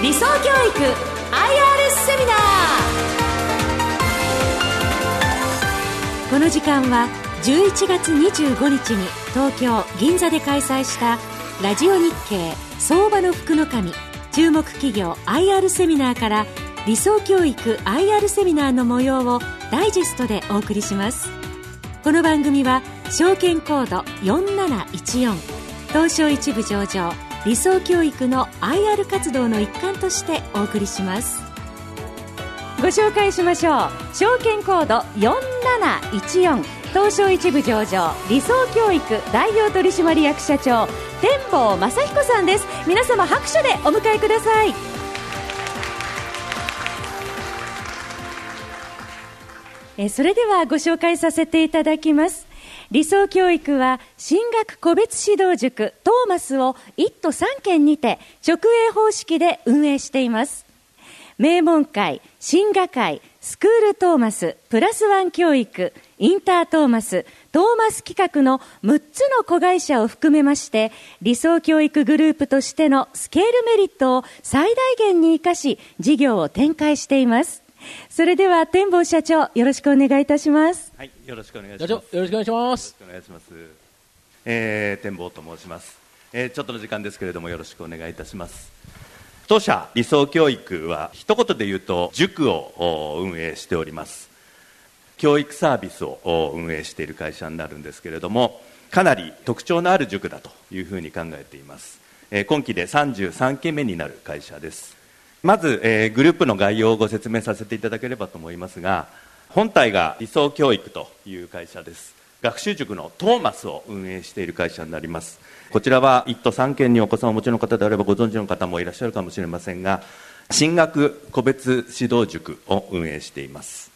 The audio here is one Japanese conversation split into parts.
理想教育 IR セミナー。この時間は11月25日に東京銀座で開催したラジオ日経相場の福の神注目企業 IR セミナーから理想教育 IR セミナーの模様をダイジェストでお送りします。この番組は証券コード4714東証一部上場理想教育の IR 活動の一環としてお送りします。ご紹介しましょう。証券コード4714東証一部上場。理想教育代表取締役社長天保正彦さんです。皆様拍手でお迎えください。えそれではご紹介させていただきます。理想教育は進学個別指導塾トーマスを1都3県にて直営方式で運営しています名門会、進学会、スクールトーマス、プラスワン教育、インタートーマス、トーマス企画の6つの子会社を含めまして、理想教育グループとしてのスケールメリットを最大限に生かし、事業を展開しています。それでは天保社長よろしくお願いいたします。はいよろしくお願いします。よろしくお願いします。お願いします、えー、天保と申します、えー、ちょっとの時間ですけれどもよろしくお願いいたします。当社理想教育は一言で言うと塾を運営しております。教育サービスを運営している会社になるんですけれどもかなり特徴のある塾だというふうに考えています。今期で33期目になる会社ですまず、えー、グループの概要をご説明させていただければと思いますが本体が理想教育という会社です。学習塾のトーマスを運営している会社になります。こちらは1都3県にお子さんをお持ちの方であればご存知の方もいらっしゃるかもしれませんが進学個別指導塾を運営しています。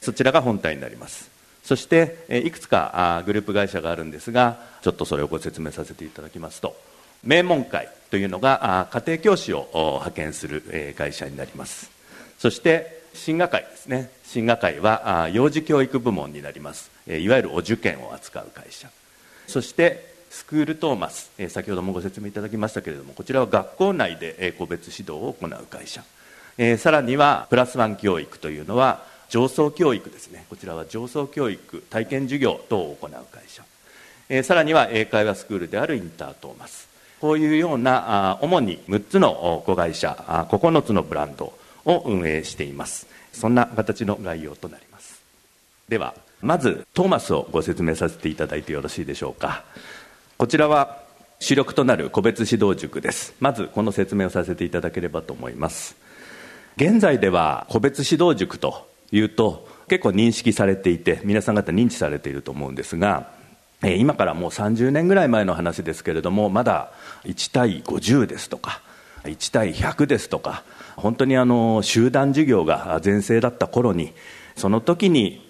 そちらが本体になります。そしていくつかグループ会社があるんですがちょっとそれをご説明させていただきますと名門会というのが家庭教師を派遣する会社になります。そして進学会ですね。進学会は幼児教育部門になります。いわゆるお受験を扱う会社。そしてスクールトーマス。先ほどもご説明いただきましたけれどもこちらは学校内で個別指導を行う会社。さらにはプラスワン教育というのは上層教育ですね。こちらは上層教育体験授業等を行う会社。さらには英会話スクールであるインタートーマス。こういうような主に6つの子会社9つのブランドを運営しています。そんな形の概要となります。ではまずトーマスをご説明させていただいてよろしいでしょうか。こちらは主力となる個別指導塾です。まずこの説明をさせていただければと思います。現在では個別指導塾というと結構認識されていて皆さん方認知されていると思うんですが今からもう30年ぐらい前の話ですけれどもまだ1対50ですとか1対100ですとか本当にあの集団授業が全盛だった頃にその時に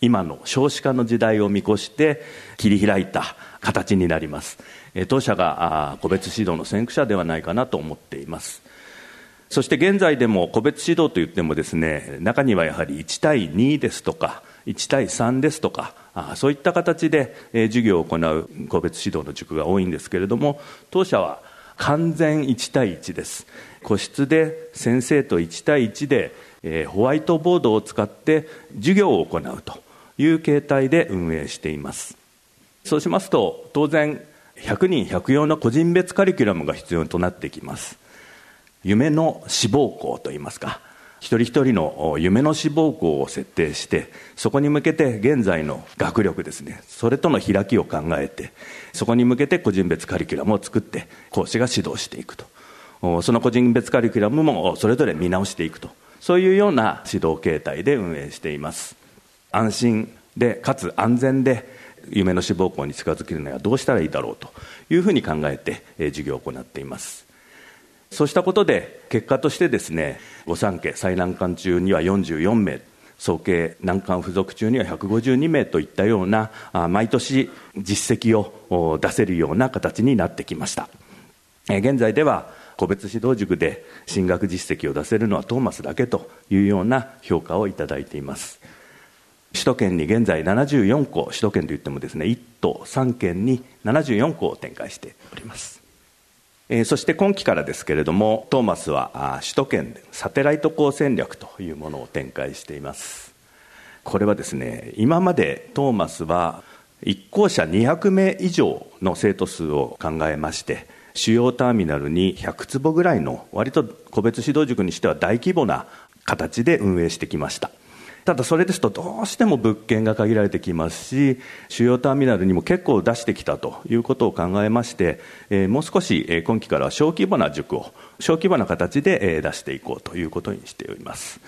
今の少子化の時代を見越して切り開いた形になります。当社が個別指導の先駆者ではないかなと思っています。そして現在でも個別指導といってもですね中にはやはり1対2ですとか1対3ですとかそういった形で授業を行う個別指導の塾が多いんですけれども当社は完全1対1です。個室で先生と1対1でホワイトボードを使って授業を行うという形態で運営しています。そうしますと当然100人100用の個人別カリキュラムが必要となってきます。夢の志望校といいますか一人一人の夢の志望校を設定してそこに向けて現在の学力ですねそれとの開きを考えてそこに向けて個人別カリキュラムを作って講師が指導していくと。その個人別カリキュラムもそれぞれ見直していくと。そういうような指導形態で運営しています。安心でかつ安全で夢の志望校に近づけるにはどうしたらいいだろうというふうに考えて授業を行っています。そうしたことで結果としてですね御三家最難関中には44名総計難関付属中には152名といったような毎年実績を出せるような形になってきました。現在では個別指導塾で進学実績を出せるのはトーマスだけというような評価をいただいています。首都圏に現在74校首都圏といってもですね1都3県に74校を展開しております。えー、そして今期からですけれどもトーマスは首都圏でサテライト校戦略というものを展開しています。これはですね今までトーマスは1校舎200名以上の生徒数を考えまして主要ターミナルに100坪ぐらいの割と個別指導塾にしては大規模な形で運営してきました。ただそれですとどうしても物件が限られてきますし主要ターミナルにも結構出してきたということを考えまして、えー、もう少し、今期からは小規模な塾を小規模な形で、出していこうということにしております。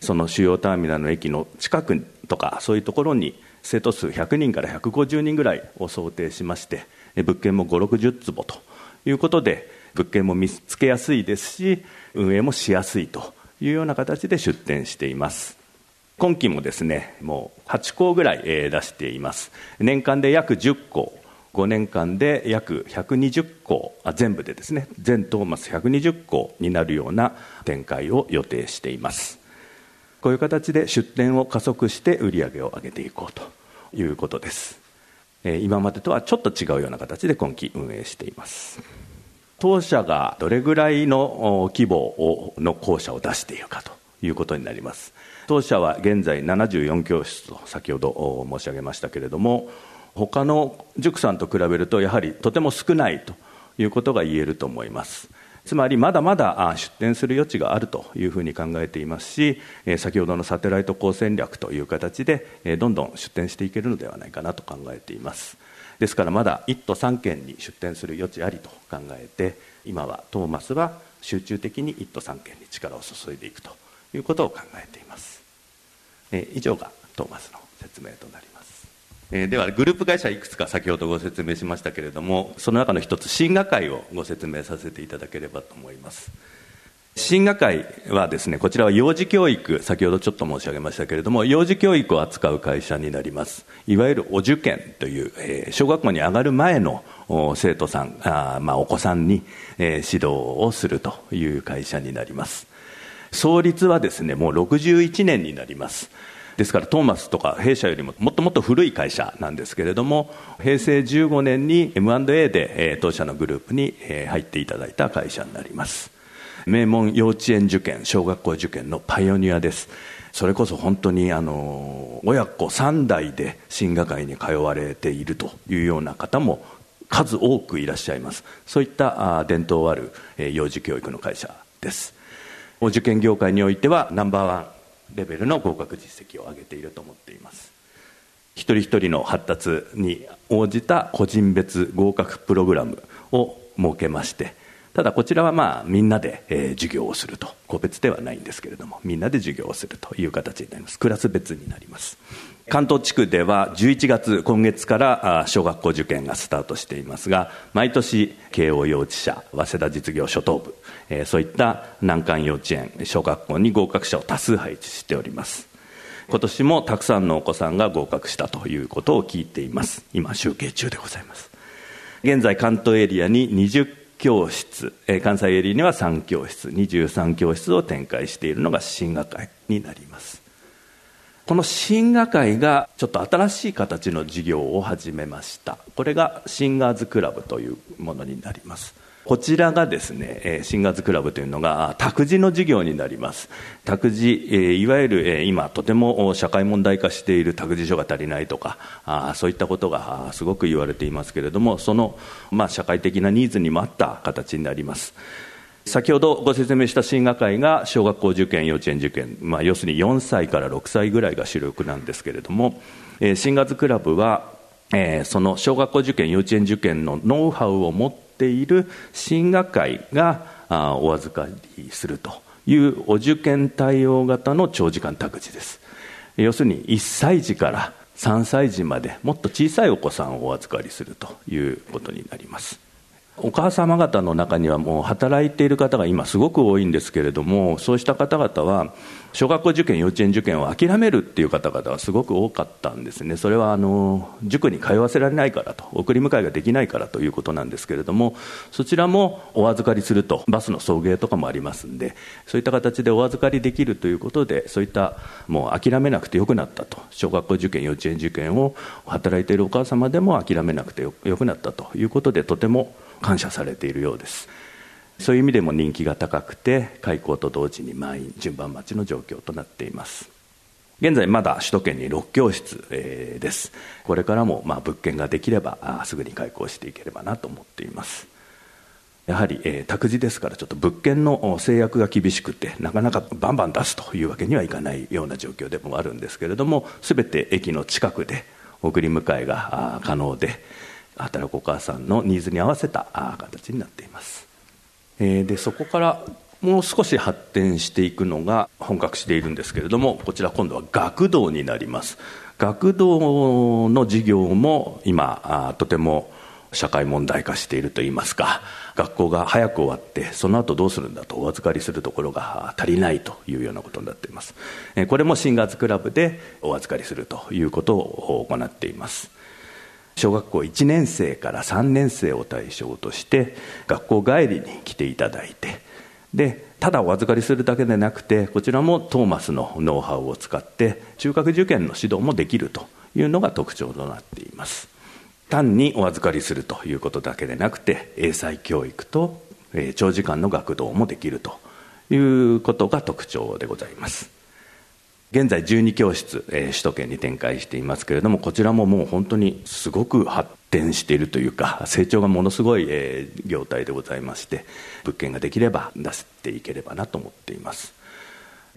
その主要ターミナルの駅の近くとかそういうところに生徒数100人から150人ぐらいを想定しまして物件も560坪ということで物件も見つけやすいですし運営もしやすいというような形で出店しています。今期もですねもう8校ぐらい出しています。年間で約10校。5年間で約120校。あ全部でですね。全トーマス120校になるような展開を予定しています。こういう形で出店を加速して売り上げを上げていこうということです。今までとはちょっと違うような形で今期運営しています。当社がどれぐらいの規模の校舎を出しているかということになります。当社は現在74教室と先ほど申し上げましたけれども他の塾さんと比べるとやはりとても少ないということが言えると思います。つまりまだまだ出店する余地があるというふうに考えていますし先ほどのサテライト高戦略という形でどんどん出店していけるのではないかなと考えています。ですからまだ1都3県に出店する余地ありと考えて今はトーマスは集中的に1都3県に力を注いでいくということを考えています。え以上がトーマスの説明となります、えではグループ会社いくつか先ほどご説明しましたけれどもその中の一つ進学会をご説明させていただければと思います。進学会はですねこちらは幼児教育先ほどちょっと申し上げましたけれども幼児教育を扱う会社になります。いわゆるお受験という、え小学校に上がる前の生徒さんあ、まあ、お子さんに、え指導をするという会社になります。創立はですねもう61年になります。ですからトーマスとか弊社よりももっともっと古い会社なんですけれども平成15年に M&A で当社のグループに入っていただいた会社になります。名門幼稚園受験小学校受験のパイオニアです。それこそ本当にあの親子3代で進学会に通われているというような方も数多くいらっしゃいます。そういった伝統ある幼児教育の会社です。お受験業界においてはナンバーワンレベルの合格実績を上げていると思っています。一人一人の発達に応じた個人別合格プログラムを設けましてただこちらはまあみんなで、え授業をすると。個別ではないんですけれどもみんなで授業をするという形になります。クラス別になります。関東地区では11月今月から小学校受験がスタートしていますが毎年慶応幼稚舎早稲田実業初等部そういった難関幼稚園小学校に合格者を多数配置しております。今年もたくさんのお子さんが合格したということを聞いています。今集計中でございます。現在関東エリアに20教室、関西エリアには3教室23教室を展開しているのが進学会になります。この進学会がちょっと新しい形の事業を始めましたこれがシンガーズクラブというものになりますこちらがですね、シンガーズクラブというのが託児の授業になります。託児、いわゆる今とても社会問題化している託児所が足りないとか、そういったことがすごく言われていますけれども、その、まあ、社会的なニーズにも合った形になります。先ほどご説明した進学会が小学校受験、幼稚園受験、まあ、要するに4歳から6歳ぐらいが主力なんですけれども、シンガーズクラブは、えその小学校受験、幼稚園受験のノウハウを持っている進学会がお預かりするというお受験対応型の長時間託児です。要するに1歳児から3歳児までもっと小さいお子さんをお預かりするということになります。お母様方の中にはもう働いている方が今すごく多いんですけれどもそうした方々は小学校受験幼稚園受験を諦めるっていう方々はすごく多かったんですね。それはあの塾に通わせられないからと送り迎えができないからということなんですけれどもそちらもお預かりするとバスの送迎とかもありますんでそういった形でお預かりできるということでそういったもう諦めなくてよくなったと。小学校受験幼稚園受験を働いているお母様でも諦めなくてよくなったということでとても感謝されているようです。そういう意味でも人気が高くて開校と同時に満員順番待ちの状況となっています。現在まだ首都圏に6教室、です。これからもまあ物件ができればすぐに開校していければなと思っています。やはり、えー、託児ですからちょっと物件の制約が厳しくてなかなかバンバン出すというわけにはいかないような状況でもあるんですけれども全て駅の近くで送り迎えが可能で働くお母さんのニーズに合わせた形になっています、でそこからもう少し発展していくのが本格しているんですけれどもこちら今度は学童になります。学童の授業も今とても社会問題化しているといいますか学校が早く終わってその後どうするんだとお預かりするところが足りないというようなことになっています。これも新月クラブでお預かりするということを行っています。小学校1年生から3年生を対象として学校帰りに来ていただいてでただお預かりするだけでなくてこちらもトーマスのノウハウを使って中学受験の指導もできるというのが特徴となっています。単にお預かりするということだけでなくて英才教育と、長時間の学童もできるということが特徴でございます。現在12教室、え首都圏に展開していますけれどもこちらももう本当にすごく発展しているというか成長がものすごい、え業態でございまして物件ができれば出していければなと思っています。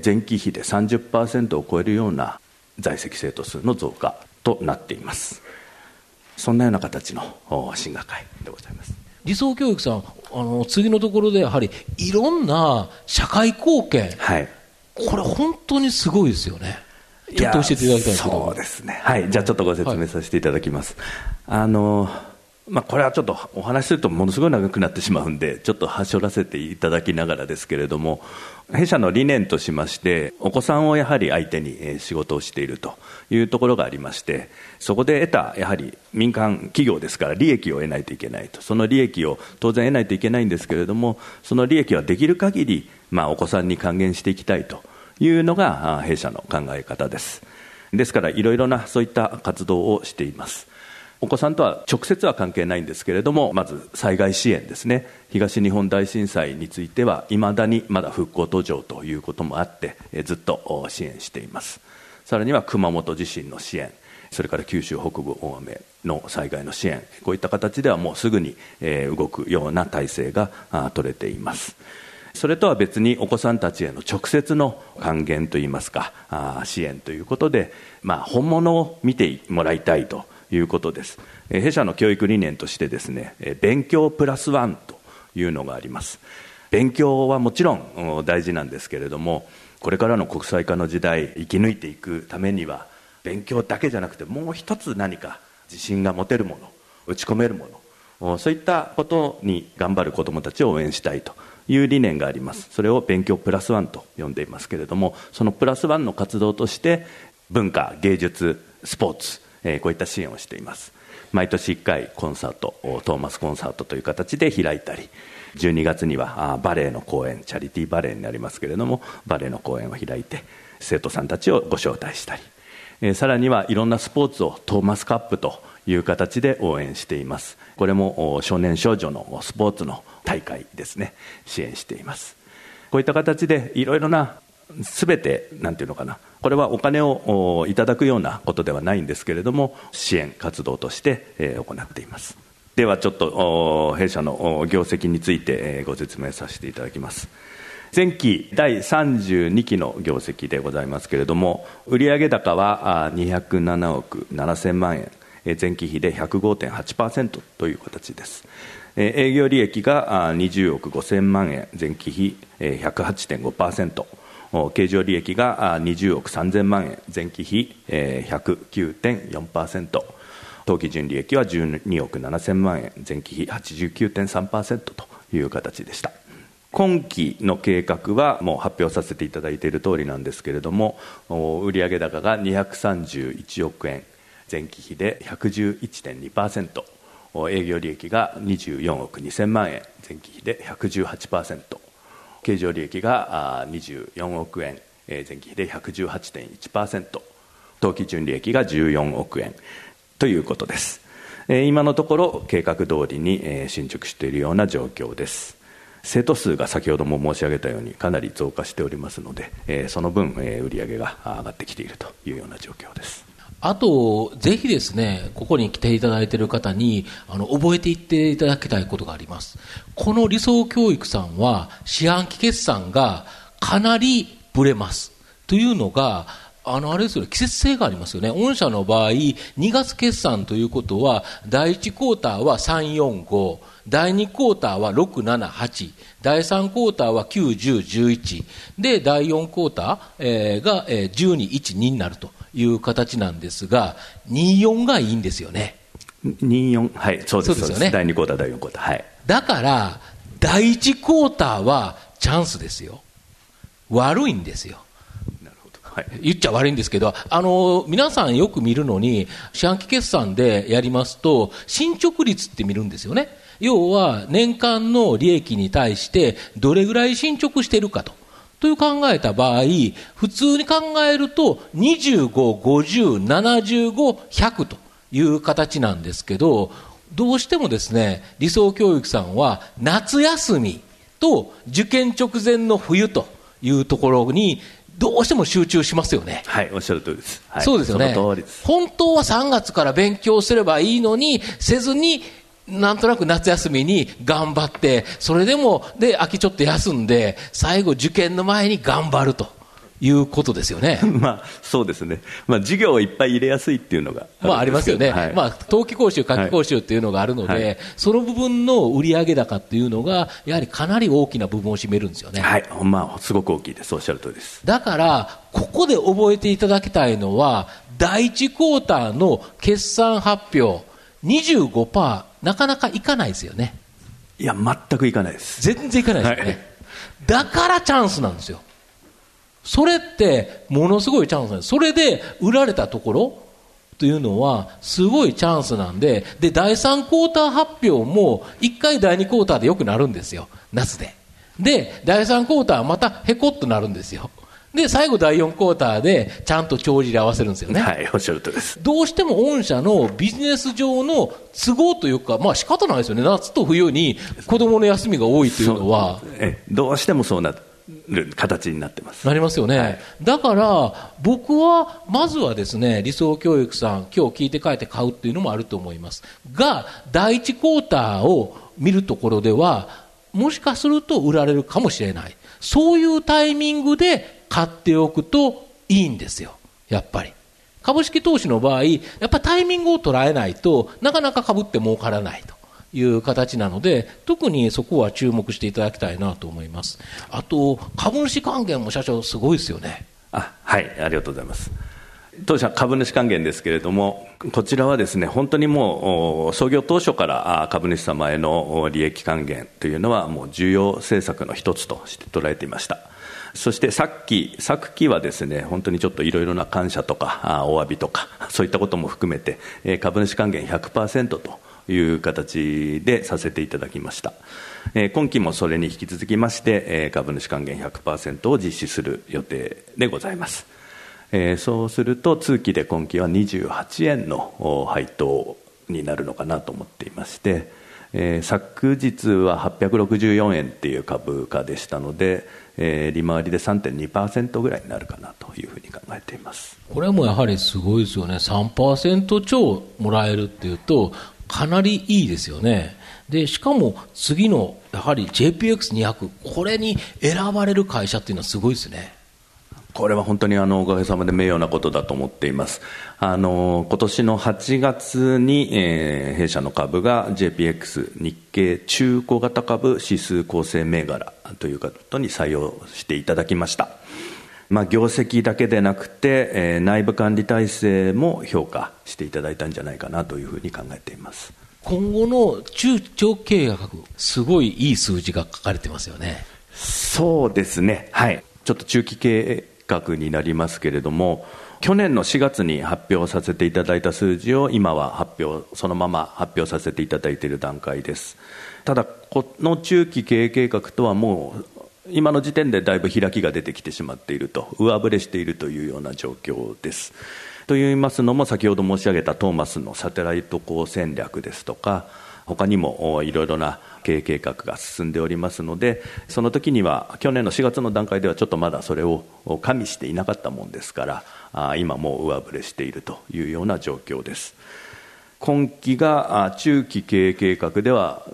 前期比で30%を超えるような在籍生徒数の増加となっています。そんなような形の進学会でございます。理想教育さんあの次のところでやはりいろんな社会貢献、はい、これ本当にすごいですよね。ちょっと教えていただきたいんですけど。そうですね。はい。じゃあちょっとご説明させていただきます、はい、あのまあ、これはちょっとお話しするとものすごい長くなってしまうんでちょっとはしょらせていただきながらですけれども弊社の理念としましてお子さんをやはり相手に仕事をしているというところがありましてそこで得たやはり民間企業ですから利益を得ないといけないと。その利益を当然得ないといけないんですけれどもその利益はできる限りまあお子さんに還元していきたいと。いうのが弊社の考え方です。ですからいろいろなそういった活動をしています。お子さんとは直接は関係ないんですけれどもまず災害支援ですね。東日本大震災についてはいまだにまだ復興途上ということもあってずっと支援しています。さらには熊本地震の支援それから九州北部大雨の災害の支援こういった形ではもうすぐに動くような体制が取れています。それとは別にお子さんたちへの直接の還元といいますか支援ということで、まあ、本物を見てもらいたいということです。弊社の教育理念としてですね、勉強プラスワンというのがあります。勉強はもちろん大事なんですけれども、これからの国際化の時代、生き抜いていくためには、勉強だけじゃなくて、もう一つ何か自信が持てるもの、打ち込めるもの、そういったことに頑張る子どもたちを応援したいという理念があります。それを勉強プラスワンと呼んでいますけれども、そのプラスワンの活動として、文化、芸術、スポーツ、えこういった支援をしています。毎年1回コンサートトーマスコンサートという形で開いたり12月にはバレエの公演チャリティーバレエになりますけれどもバレエの公演を開いて生徒さんたちをご招待したり、えさらにはいろんなスポーツをトーマスカップという形で応援しています。これも少年少女のスポーツの大会ですね。支援しています。こういった形でいろいろな全てなんていうのかな。これはお金をいただくようなことではないんですけれども支援活動として行っています。ではちょっと弊社の業績についてご説明させていただきます。前期第32期の業績でございますけれども売上高は207億7000万円。前期比で105.8%という形です。営業利益が20億5000万円。前期比108.5%経常利益が20億3000万円、前期比109.4%、当期純利益は12億7000万円、前期比89.3%という形でした。今期の計画はもう発表させていただいている通りなんですけれども、売上高が231億円、前期比で111.2%、営業利益が24億2000万円、前期比で118%、経常利益が24億円、前期比で118.1%当期純利益が14億円。ということです。今のところ計画通りに進捗しているような状況です。生徒数が先ほども申し上げたようにかなり増加しておりますのでその分売上が上がってきているというような状況です。あと、ぜひですね、ここに来ていただいている方に、あの、覚えていっていただきたいことがあります。この理想教育さんは、四半期決算がかなりぶれます。というのが、あの、あれですよね、季節性がありますよね。御社の場合、2月決算ということは、第1クォーターは3、4、5、第2クォーターは6、7、8、第3クォーターは9、10、11、で、第4クォーター、えー、が、えー、12、1、2になるという形なんですが、2、4がいいんですよね。2、4、はい、そうですそうですよね。第2クォーター、第4クォーター、はい。だから、第1クォーターはチャンスですよ。悪いんですよ。はい、言っちゃ悪いんですけど、あの、皆さんよく見るのに、四半期決算でやりますと、進捗率って見るんですよね。要は、年間の利益に対して、どれぐらい進捗してるかと。という考えた場合、普通に考えると、25、50、75、100という形なんですけど、どうしてもですね、理想教育さんは、夏休みと受験直前の冬というところにどうしても集中しますよね。はい、おっしゃる通りです。はい、そうですよね。本当は3月から勉強すればいいのに、せずに、なんとなく夏休みに頑張って、それでも、で、秋ちょっと休んで、最後受験の前に頑張ると。いうことですよね。まあ、そうですね。まあ、授業をいっぱい入れやすいっていうのがあまあ、ありますよね。はい、まあ、冬季講習、夏季講習っていうのがあるので、はい、その部分の売上高っていうのが、やはりかなり大きな部分を占めるんですよね。はい。まあ、すごく大きいです。おっしゃる通りです。だから、ここで覚えていただきたいのは、第一クォーターの決算発表、25%、なかなかいかないですよね。いや、全くいかないです。全然いかないですよね。はい、だからチャンスなんですよ。それってものすごいチャンスなんです。それで売られたところというのはすごいチャンスなんで、で、第3クォーター発表も1回第2クォーターでよくなるんですよ。夏で。で、第3クォーターはまたへこっとなるんですよ。で、最後第4クォーターでちゃんと帳尻合わせるんですよね。はい、おっしゃるとです。どうしても御社のビジネス上の都合というか、まあ仕方ないですよね。夏と冬に子供の休みが多いというのは。えどうしてもそうなる形になってますなりますよね、はい、だから僕はまずはですね理想教育さん今日聞いて帰って買うっていうのもあると思いますが第一クォーターを見るところではもしかすると売られるかもしれないそういうタイミングで買っておくといいんですよやっぱり株式投資の場合やっぱタイミングを捉えないとなかなか株って儲からないという形なので、特にそこは注目していただきたいなと思います。あと、株主還元も社長、すごいですよね。あはい、ありがとうございます。当社株主還元ですけれども、こちらはですね、本当にもう創業当初から株主様への利益還元というのはもう重要政策の一つとして捉えていました。そしてさっき、昨期はですね、本当にちょっといろいろな感謝とか、お詫びとか、そういったことも含めて、株主還元100%という形でさせていただきました。今期もそれに引き続きまして、株主還元100%を実施する予定でございます。そうすると、通期で今期は28円の配当になるのかなと思っていまして、昨日は864円っていう株価でしたので、利回りで3.2%ぐらいになるかなというふうに考えていますこれもやはりすごいですよね、3%超もらえるっていうと、かなりいいですよね。で、しかも次の、やはり JPX200、これに選ばれる会社っていうのはすごいですね。これは本当にあのおかげさまで名誉なことだと思っています。あの今年の8月に、えー、弊社の株が JPX 日経中古型株指数構成銘柄ということに採用していただきました。まあ、業績だけでなくて、えー、内部管理体制も評価していただいたんじゃないかなというふうに考えています今後の中長期計画、すごいいい数字が書かれてますよねそうですね、はい、ちょっと中期計画になりますけれども、去年の4月に発表させていただいた数字を今は発表、そのまま発表させていただいている段階です。ただ、この中期経営計画とはもう今の時点でだいぶ開きが出てきてしまっていると、上振れしているというような状況です。といいますのも先ほど申し上げたトーマスのサテライト光戦略ですとか他にもいろいろな経営計画が進んでおりますのでその時には去年の4月の段階ではちょっとまだそれを加味していなかったもんですから今もう上振れしているというような状況です。今期が中期経営計画では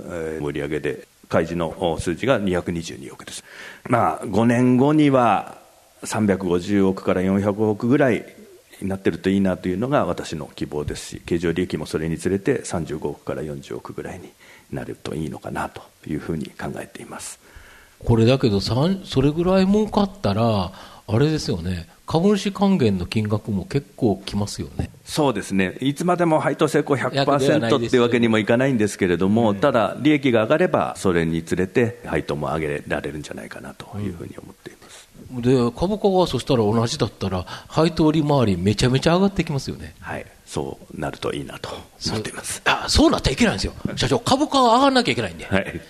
売上で開示の数字が222億です、まあ、5年後には350億から400億ぐらいになってるといいなというのが私の希望ですし経常利益もそれにつれて35億から40億ぐらいになるといいのかなというふうに考えています。これだけどそれぐらい儲かったらあれですよね。株主還元の金額も結構きますよね。そうですね、いつまでも配当成功100%っていうわけにもいかないんですけれども、ただ、利益が上がれば、それにつれて配当も上げられるんじゃないかなというふうに思っています、うん、で株価がそしたら同じだったら、配当利回り、めちゃめちゃ上がってきますよね。はいそうなるといいなと思っていますあそうなったらいけないんですよ、社長、株価は上がらなきゃいけないんで、はい、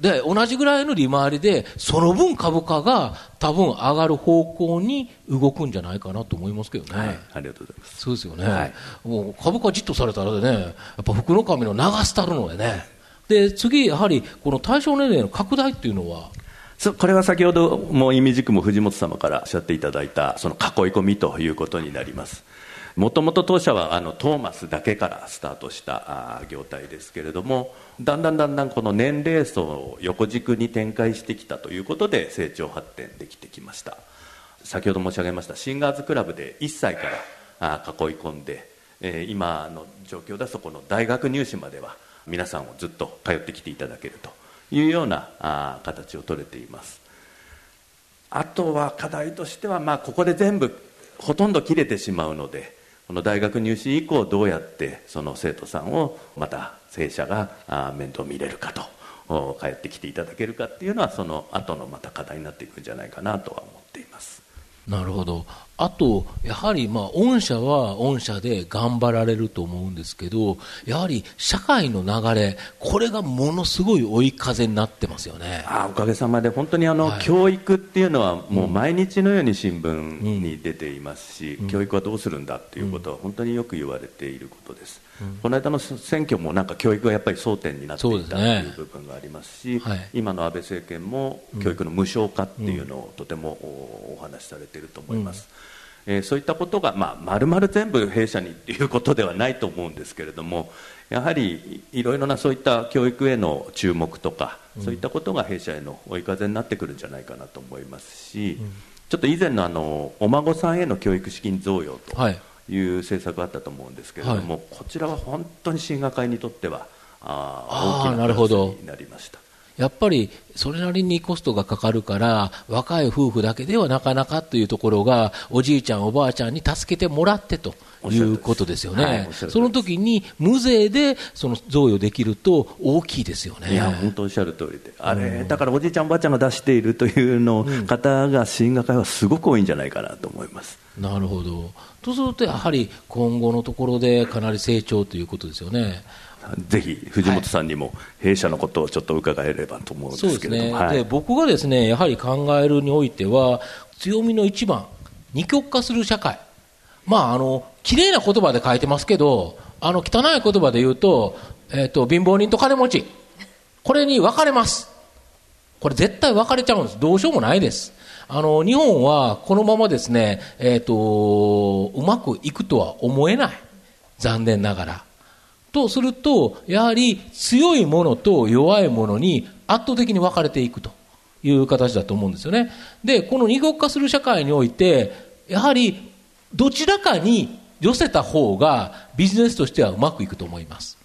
で、同じぐらいの利回りで、その分株価が多分上がる方向に動くんじゃないかなと思いますけどね。はい、ありがとうございます。そうですよね。はい、もう株価じっとされたらね、やっぱ福の神の流したるのでね。で、次、やはり、この対象年齢の拡大っていうのは、これは先ほども意味軸も藤本様からおっしゃっていただいたその囲い込みということになります。もともと当社はあのトーマスだけからスタートした業態ですけれどもだんだんだんだんこの年齢層を横軸に展開してきたということで成長発展できてきました。先ほど申し上げましたシンガーズクラブで1歳から囲い込んで、え今の状況ではそこの大学入試までは皆さんをずっと通ってきていただけると。いうような形を取れています。あとは課題としては、まあ、ここで全部ほとんど切れてしまうのでこの大学入試以降どうやってその生徒さんをまた正社が面倒見れるかと帰ってきていただけるかっていうのはその後のまた課題になっていくんじゃないかなとは思っています。なるほど。あと、やはり、まあ、御社は御社で頑張られると思うんですけど、やはり社会の流れ、これがものすごい追い風になってますよね。あおかげさまで、本当にあの、はい、教育っていうのは、もう毎日のように新聞に出ていますし、うん、教育はどうするんだっていうことは、本当によく言われていることです。うん、この間の選挙もなんか教育がやっぱり争点になっていたという部分がありますし、はい、今の安倍政権も教育の無償化っていうのをとてもお話しされていると思います。うんえー、そういったことが、まあ、丸々全部弊社にっていうことではないと思うんですけれどもやはりいろいろなそういった教育への注目とか、うん、そういったことが弊社への追い風になってくるんじゃないかなと思いますし、うん、ちょっと以前のあのお孫さんへの教育資金贈与という政策があったと思うんですけれども、はい、こちらは本当に進学会にとってはあ大きなプラスになりました。やっぱりそれなりにコストがかかるから、若い夫婦だけではなかなかというところが、おじいちゃん、おばあちゃんに助けてもらってと。いうことですよね、はい、その時に無税でその贈与できると大きいですよね。いや本当おっしゃる通りで、あれ、だからおじいちゃん、おばあちゃんが出しているというの方が、進学会はすごく多いんじゃないかなと思います。なるほど。とすると、やはり今後のところでかなり成長ということですよね。ぜひ藤本さんにも弊社のことをちょっと伺えればと思うんですけれども、ねはい、で僕がですねやはり考えるにおいては強みの一番二極化する社会まああの綺麗な言葉で書いてますけどあの汚い言葉で言うと,、えーと、貧乏人と金持ち。これに分かれます。これ絶対分かれちゃうんです。どうしようもないです。あの日本はこのままですね、えーとうまくいくとは思えない。残念ながら。とすると、やはり強いものと弱いものに圧倒的に分かれていくと。いう形だと思うんですよね。で、この二極化する社会において、やはりどちらかに寄せた方がビジネスとしてはうまくいくと思います。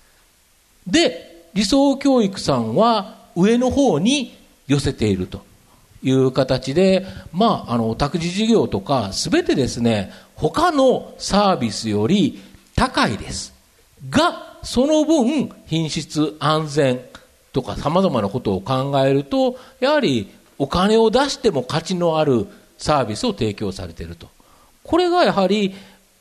で、理想教育さんは上の方に寄せているという形で、まあ、あの、託児事業とかすべてですね、他のサービスより高いです。が、その分、品質、安全とか様々なことを考えると、やはりお金を出しても価値のあるサービスを提供されていると。これがやはり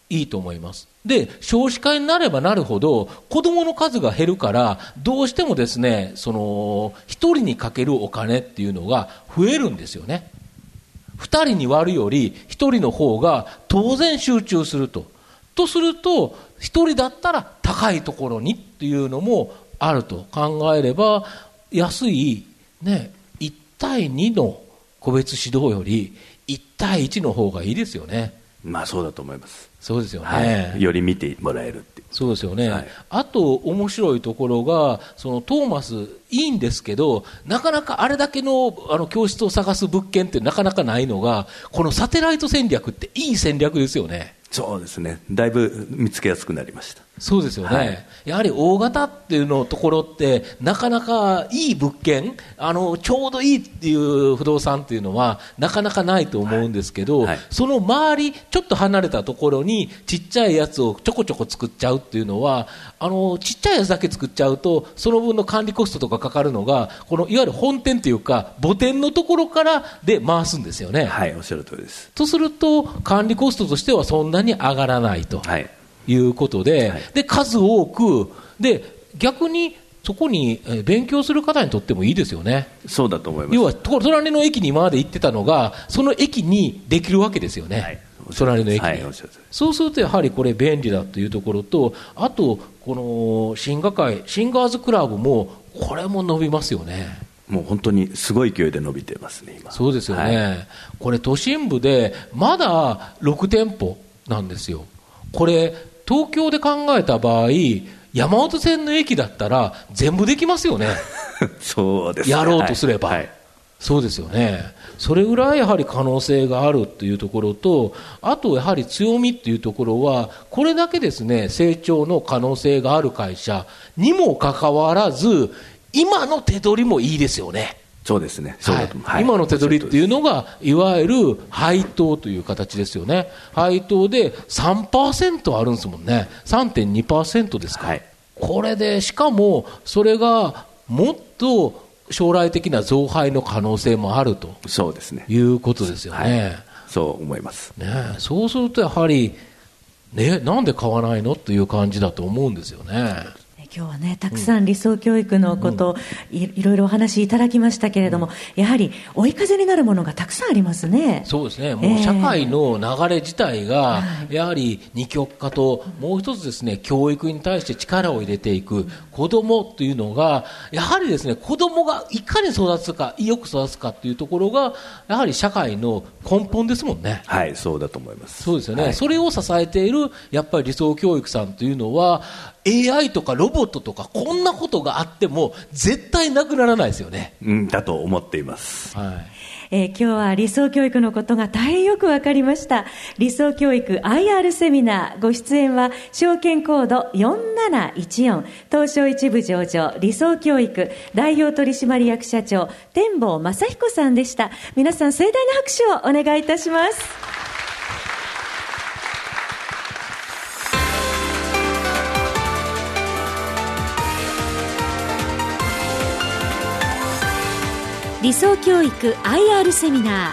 いいと思います。で、少子化になればなるほど、子供の数が減るから、どうしてもですね、その、一人にかけるお金っていうのが増えるんですよね。二人に割るより、一人の方が当然集中すると。とすると、1人だったら高いところにっていうのもあると考えれば、安い、ね、1対2の個別指導より、1対1の方がいいですよね。まあそうだと思います。そうですよね、はい、より見てもらえるってそうですよね、はい、あと面白いところが、そのトーマス、いいんですけど、なかなかあれだけのあの教室を探す物件ってなかなかないのが、このサテライト戦略っていい戦略ですよね。そうですね、だいぶ見つけやすくなりました。そうですよね、はい、やはり大型っていうのところって、なかなかいい物件あの、ちょうどいいっていう不動産っていうのは、なかなかないと思うんですけど、はいはい、その周り、ちょっと離れたところに、ちっちゃいやつをちょこちょこ作っちゃうっていうのは、あのちっちゃいやつだけ作っちゃうと、その分の管理コストとかかかるのが、このいわゆる本店というか、母店のところからで回すんですよね。はい、おっしゃる通りです。とすると、管理コストとしてはそんなに上がらないと。はいいうことで、はい、で数多くで逆にそこに勉強する方にとってもいいですよね。そうだと思います。要は、隣の駅に今まで行ってたのが、その駅にできるわけですよね。はい、隣の駅に、はい、そうするとやはりこれ便利だというところと、あと、このシンガ会、シンガーズクラブも、これも伸びますよね。もう本当にすごい勢いで伸びてますね、今。そうですよね。はい、これ都心部で、まだ6店舗なんですよ。これ、東京で考えた場合、山手線の駅だったら全部できますよね。そうです、ね、やろうとすれば、はいはい、そうですよね。それぐらいやはり可能性があるというところと、あとやはり強みっていうところは、これだけですね、成長の可能性がある会社にもかかわらず、今の手取りもいいですよね。そうですね、はい、今の手取りっていうのが、いわゆる配当という形ですよね、配当で3%あるんですもんね、3.2%ですか、はい、これで、しかもそれがもっと将来的な増配の可能性もあると。そうですね。いうことですよね。はい、そう思います、ね、そうするとやはり、ね、なんで買わないの？という感じだと思うんですよね。今日はね、たくさん理想教育のこと、うん、いいろいろお話いただきましたけれども、うん、やはり追い風になるものがたくさんありますね。そうですね。もう社会の流れ自体が、やはり二極化と、もう一つですね、教育に対して力を入れていく子供というのが、やはりですね、子供がいかに育つか、よく育つかというところが、やはり社会の根本ですもんね。はい、そうだと思います。そうですよね。はい、それを支えている、やっぱり理想教育さんというのは、AI とかロボットとかこんなことがあっても絶対なくならないですよね。うん、だと思っています。はい。えー、今日は理想教育のことが大変よくわかりました。理想教育 IR セミナーご出演は証券コード4714東証一部上場理想教育代表取締役社長天坊正彦さんでした。皆さん盛大な拍手をお願いいたします。理想教育 IR セミナ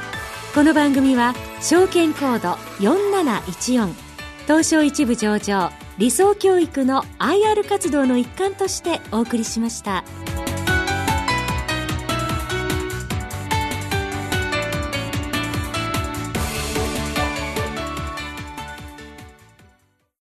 ーこの番組は証券コード4714東証一部上場理想教育の IR 活動の一環としてお送りしました。